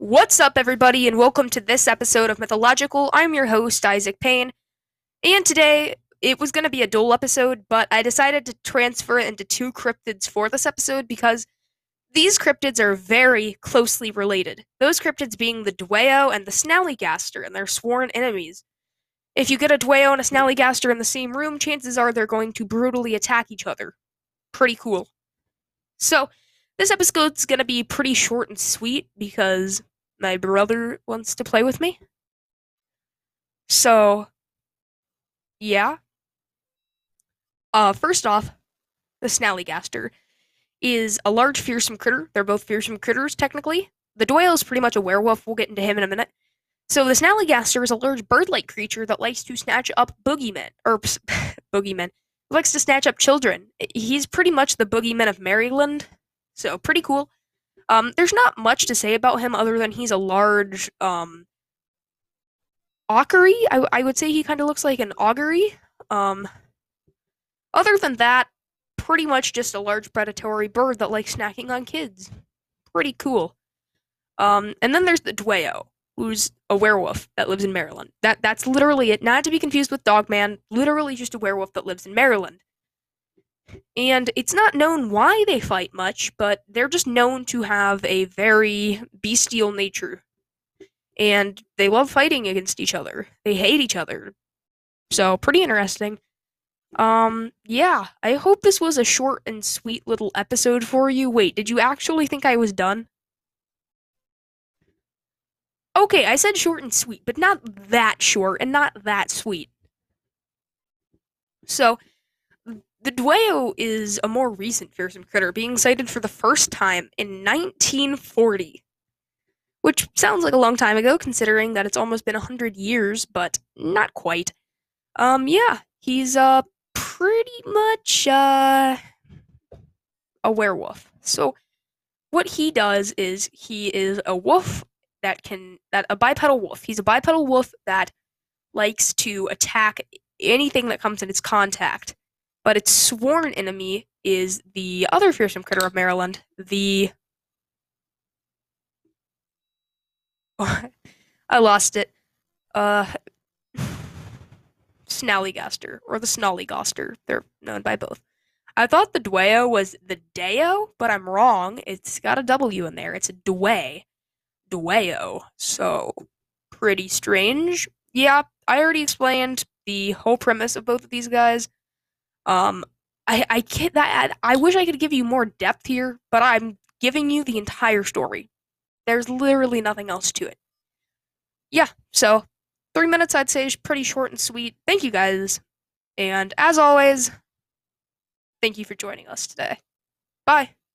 What's up, everybody, and welcome to this episode of Mythological. I'm your host, Isaac Payne, and today it was going to be a dual episode, but I decided to transfer it into two cryptids for this episode because these cryptids are very closely related. Those cryptids being the Dwayyo and the Snallygaster, and they're sworn enemies. If you get a Dwayyo and a Snallygaster in the same room, chances are they're going to brutally attack each other. Pretty cool. So, this episode's gonna be pretty short and sweet because my brother wants to play with me. So, yeah. Uh, first off, the Snallygaster is a large, fearsome critter. They're both fearsome critters, technically. The Dwayyo is pretty much a werewolf. We'll get into him in a minute. So, the Snallygaster is a large bird-like creature that likes to snatch up boogeymen, or boogeymen, likes to snatch up children. He's pretty much the boogeyman of Maryland, so pretty cool. Um, there's not much to say about him other than he's a large um augury. I, I would say he kind of looks like an augury. Um, other than that, pretty much just a large predatory bird that likes snacking on kids. Pretty cool. Um, and then there's the Dwayyo, who's a werewolf that lives in Maryland. That that's literally it. Not to be confused with Dogman. Literally just a werewolf that lives in Maryland. And it's not known why they fight much, but they're just known to have a very bestial nature. And they love fighting against each other. They hate each other. So, pretty interesting. Um, yeah, I hope this was a short and sweet little episode for you. Wait, did you actually think I was done? Okay, I said short and sweet, but not that short and not that sweet. So, the Dwayyo is a more recent fearsome critter, being sighted for the first time in 1940. Which sounds like a long time ago, considering that it's almost been 100 years, but not quite. Um, yeah, he's, uh, pretty much, uh, a werewolf. So, what he does is he is a wolf that can, that, a bipedal wolf. He's a bipedal wolf that likes to attack anything that comes in its contact but its sworn enemy is the other fearsome critter of Maryland, the. I lost it. Uh. Snallygaster, or the Snollygaster. They're known by both. I thought the Dwayyo was the Dayo, but I'm wrong. It's got a W in there. It's a Dway. Dwayyo. So, pretty strange. Yeah, I already explained the whole premise of both of these guys. Um, I I can't that I wish I could give you more depth here, but I'm giving you the entire story. There's literally nothing else to it. Yeah, so three minutes I'd say is pretty short and sweet. Thank you guys, and as always, thank you for joining us today. Bye.